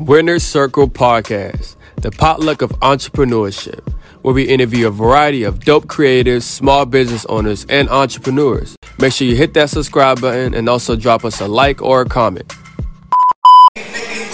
Winner's Circle Podcast, the potluck of entrepreneurship, where we interview a variety of dope creators, small business owners, and entrepreneurs. Make sure you hit that subscribe button and also drop us a like or a comment.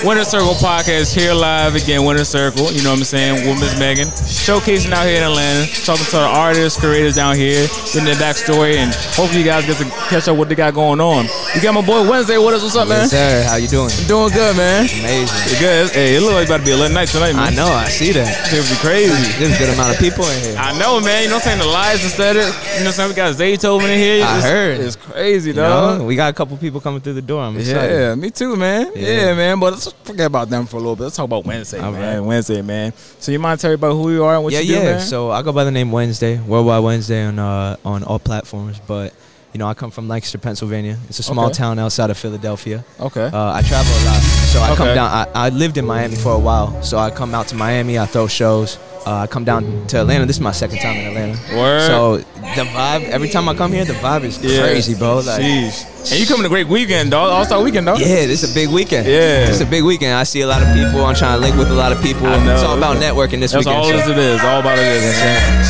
Winner Circle podcast here live again. Winner Circle, you know what I'm saying? With Miss Megan, showcasing out here in Atlanta, talking to the artists, creators down here, getting their backstory, and hopefully you guys get to catch up what they got going on. You got my boy Wednesday with us. What's up, man? Yes, sir. How you doing? Doing good, man. Amazing. Good? Hey, it looks like it's about to be a lit night tonight, man. I know. I see that. It's gonna be crazy. There's a good amount of people in here. I know, man. You know what I'm saying? The lies instead of, you know what I'm saying? We got Zaytoven in here. I It's- heard. It's crazy, You know, we got a couple people coming through the door. I'm excited. Yeah, me too, man. Yeah. Yeah. man. But forget about them for a little bit. Let's talk about Wednesday, All man. right. Wednesday, man. So you mind tell everybody who you are and what yeah, you do, yeah. man? So I go by the name Wednesday, Worldwide Wednesday on uh, on all platforms. But you know, I come from Lancaster, Pennsylvania. It's a small Okay. town outside of Philadelphia. okay. Uh, I travel a lot, so I Okay. come down. I, I lived in Miami for a while, so I come out to Miami. I throw shows. Uh, I come down to Atlanta. This is my second time in Atlanta. Word. So the vibe, every time I come here, the vibe is Yeah. crazy, bro. Like, Jeez. And you coming a great weekend, dog. All Star weekend, dog. Yeah, this is a big weekend. Yeah. It's a big weekend. I see a lot of people. I'm trying to link with a lot of people. It's all about networking this That's weekend. all so- it is. All about it is.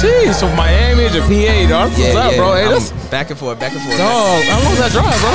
Jeez. So Miami to PA, dog. What's Yeah, up, yeah. bro? Hey, that's back and forth, back and forth. dog. How long was that drive, bro?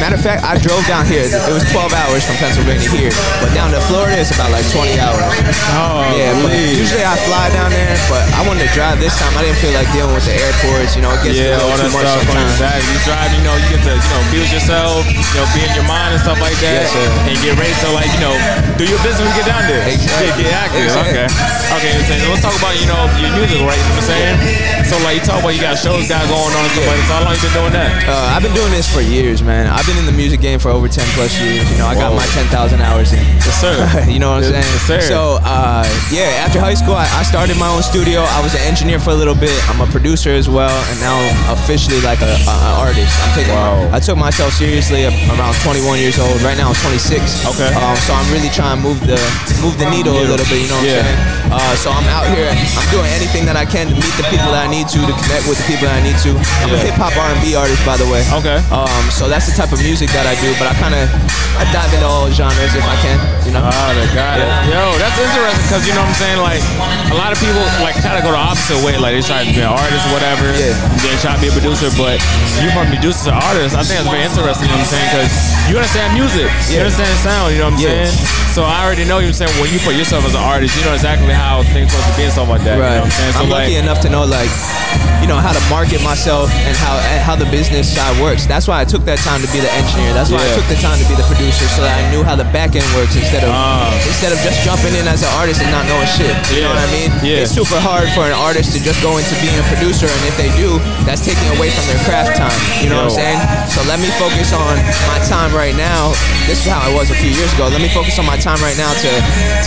Matter of fact, I drove down here. It was 12 hours from Pennsylvania here, but down to Florida it's about like 20 hours. Oh, Yeah, but usually I fly down there, but I wanted to drive this time. I didn't feel like dealing with the airports. You know, it gets Yeah, a all that too much stuff. Exactly. You drive, you know, you get to, you know, with yourself, you know, be in your mind and stuff like that. Yes. And get ready to, like, you know, do your business when you get down there. Exactly. Yeah, get active. Exactly. Okay. Okay, so let's talk about, you know, your music, right? You know what I'm saying? So, like, you talk about you got shows got going on and stuff like that. So, how long you been doing that? Uh, I've been doing this for years, man. I've been in the music game for over 10 plus years. You know, I got my 10,000 hours in. Yes, sir. you know what I'm Yes, saying? yes, sir. So, uh, yeah, after high school, I, I started my own studio. I was an engineer for a little bit. I'm a producer as well, and now I'm officially like a, an artist. I'm taking. Wow. I took myself seriously around 21 years old. Right now, I'm 26. Okay. Um, so I'm really trying to move the move the needle a little bit. You know what Yeah. I'm saying? Uh, so I'm out here. I'm doing anything that I can to meet the people that I need to, to connect with the people that I need to. I'm a hip hop R&B artist, by the way. Okay. Um, so that's the type of music that I do, but I kind of I dive into all genres if I can. You know. Oh, the guy. Yo, that's interesting because you know what I'm saying. Like a lot of people like kind of go the opposite way. Like they try to be an artist or whatever. Yeah. They try to be a producer, but you from producer to artist. I think that's very interesting. You know what I'm saying? Because you understand music. You Yeah. understand sound. You know what I'm Yeah. saying? So I already know you know saying when you put yourself as an artist, you know exactly how things supposed to be and stuff like that. You know what I'm saying? So I'm like, lucky enough to know like, you know, how to market myself and how and how the business side works. That's why I took that time to be the engineer. That's why Yeah. I took the time to be the producer so that I knew how the back end works instead of Ah. instead of just jumping in as an artist and not knowing shit. You know what I mean? Yeah. It's super hard for an artist to just go into being a producer and if they do, that's taking away from their craft time. You know what I'm saying? So let me focus on my time right now. This is how I was a few years ago. Let me focus on my time right now to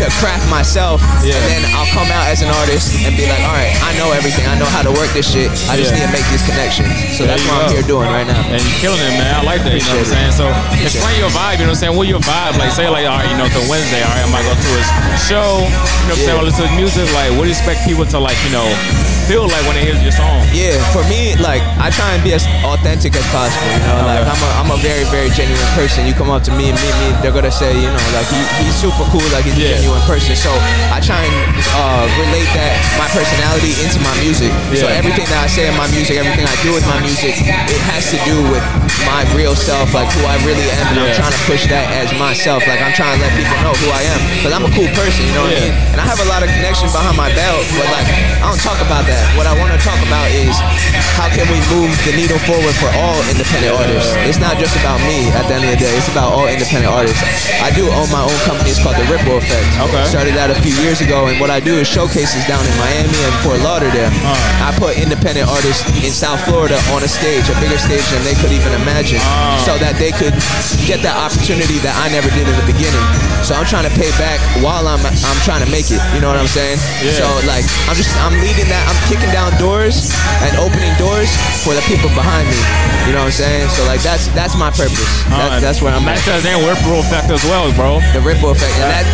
to craft myself Yeah. and then I'll come out as an artist and be like, all right, I know everything. I know how to work this shit. I just Yeah. need to make these connections. So There that's what I'm here doing right now. And you're killing it, man. I like that. You know what I'm saying? So explain your vibe. You know what I'm saying? What your vibe? Like say like, all right, you know, to Wednesday, all right, I might go to his show. You know what I'm saying? Yeah. Or listen to music. Like, what do you expect people to like, you know, feel like when they hear your song? Yeah, for me, like I try and be as authentic as possible. You know, like I'm a I'm a very very genuine person. You come up to me and meet me, they're gonna say, you know, like he, he's super cool, like he's Yeah. a genuine person. So I try and uh, relate that my personality into my music. So everything that I say in my music, everything I do with my music, it has to do with my real self, like who I really am, and I'm trying to push that as myself. Like I'm trying to let people know who I am, because I'm a cool person. You know what Yeah. I mean? And I have a lot of connections behind my belt, but like I don't talk about that. What I want to talk about is how can we move the needle forward for all independent artists. It's not just about me at the end of the day. It's about all independent artists. I do own my own company. It's called the Ripple Effect. Okay. Started that a few years ago, and what I do is showcases down in Miami and Fort Lauderdale. Uh. I put independent artists in South Florida on a stage, a bigger stage than they could even imagine, Uh. so that they could get that opportunity that I never did in the beginning. So I'm trying to pay back while I'm I'm trying to make it. You know what I'm saying? Yeah. So like I'm just I'm leading that. I'm kicking down doors and opening doors for the people behind me. You know what I'm saying? So like that's that's my purpose. That, Uh, that's where I'm Nice at. to then ripple effect as well, bro. The ripple effect, and that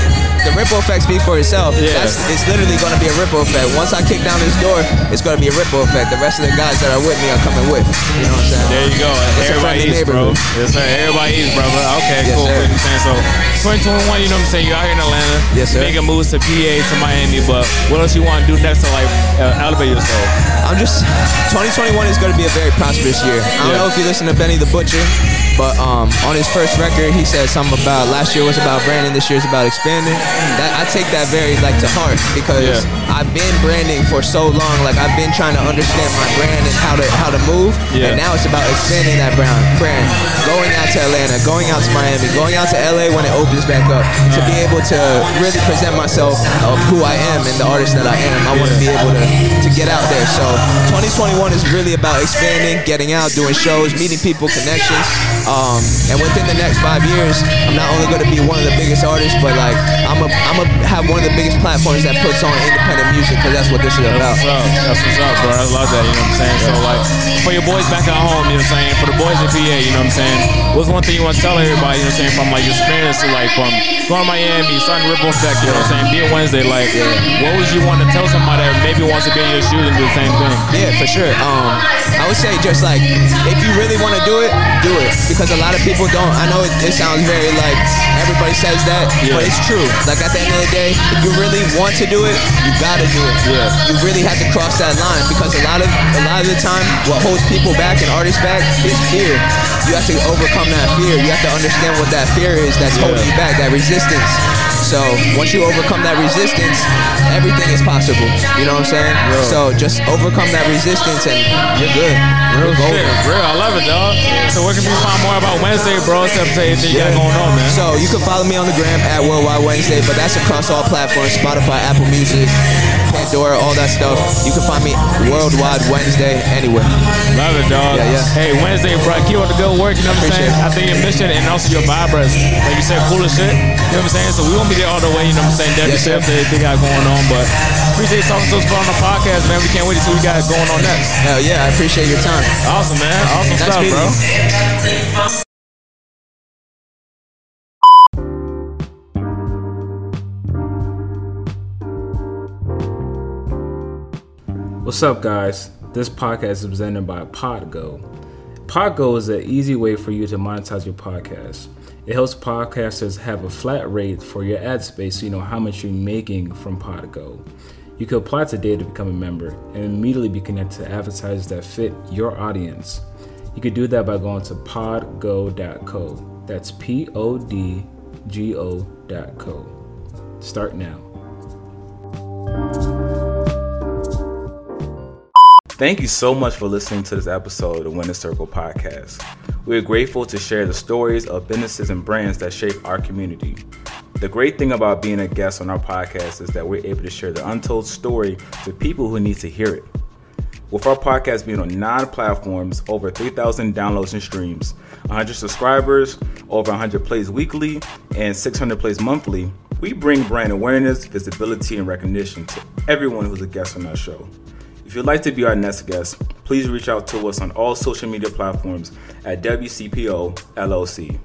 the ripple effect speaks for itself. Yeah. That's it's literally going to be a ripple effect. Once I kick down this door, it's going to be a ripple effect. The rest of the guys that are with me are coming with. You know what I'm saying? There you go. It's Everybody eats, bro. Yes, sir. Everybody eats, brother. Okay, Yes, cool. sir. You know what I'm saying? So, 2021, you know what I'm saying? You're out here in Atlanta. Yes, sir. Making moves to PA, to Miami, but what else you want to do next to, like, uh, elevate yourself? I'm just 2021 is going to be a very prosperous year. I don't Yeah. know if you listen to Benny the Butcher, but um, on his first record, he said something about last year was about branding, this year's about expanding. That I take that very like to heart because Yeah. I've been branding for so long. Like I've been trying to understand my brand and how to how to move, Yeah. and now it's about expanding that brand. Brand going out to Atlanta, going out to Miami, going out to LA when it opens back up to be able to really present myself of who I am and the artist that I am. I want to be able to to get out there. So 2021 is really about expanding, getting out, doing shows, meeting people, connections. Um, and within the next five years, I'm not only going to be one of the biggest artists, but like I'm a I'm a have one of the biggest platforms that puts on independent music because that's what this is about. That's what's up. That's what's up, bro. I love that. You know what I'm saying? So, like, for your boys back at home, you know what I'm saying? For the boys in PA, you know what I'm saying? What's one thing you want to tell everybody, you know what I'm saying? From, like, your experience to, like, from going to Miami, starting Ripple Effect, you know what I'm saying? Being Wednesday, like, what would you want to tell somebody that maybe wants to be in your shoes and do the same thing? Yeah, for sure. Um, I would say just like if you really want to do it, do it because a lot of people don't. I know it, it sounds very like everybody says that, Yeah. but it's true. Like at the end of the day, if you really want to do it, you gotta do it. Yeah. You really have to cross that line because a lot of a lot of the time, what holds people back and artists back is fear. You have to overcome that fear. You have to understand what that fear is that's holding you back, that resistance. So once you overcome that resistance, everything is possible. You know what I'm saying? So just overcome that resistance and you're good. Real shit. Real. I love it, dog. So, where can people find more about Wednesday, bro? Except for anything you got going on, man. So you can follow me on the gram at Worldwide Wednesday, but that's across all platforms: Spotify, Apple Music, Pandora, all that stuff. You can find me Worldwide Wednesday anywhere. Love it, dog. Yeah, yeah. Hey, Wednesday, bro. Keep up the good work. You know what I'm Appreciate saying? it. I think your mission and also your vibras, like you said, cool as shit. You know what I'm saying? So we won't be there all the way. You know what I'm saying? Definitely Yes, everything got going on, but appreciate talking to us on the podcast, man. We can't wait to see what we got going on next. Hell yeah, I appreciate your time. Awesome, man. Awesome Nice stuff, bro. you. What's up, guys? This podcast is presented by Podgo. Podgo is an easy way for you to monetize your podcast. It helps podcasters have a flat rate for your ad space so you know how much you're making from Podgo. You can apply today to become a member and immediately be connected to advertisers that fit your audience. You can do that by going to podgo.co. That's P O D G O dot co. Start now. Thank you so much for listening to this episode of the Winner Circle podcast. We are grateful to share the stories of businesses and brands that shape our community. The great thing about being a guest on our podcast is that we're able to share the untold story to people who need to hear it. With our podcast being on nine platforms, over 3,000 downloads and streams, 100 subscribers, over 100 plays weekly, and 600 plays monthly, we bring brand awareness, visibility, and recognition to everyone who's a guest on our show. If you'd like to be our next guest, please reach out to us on all social media platforms at WCPO LLC.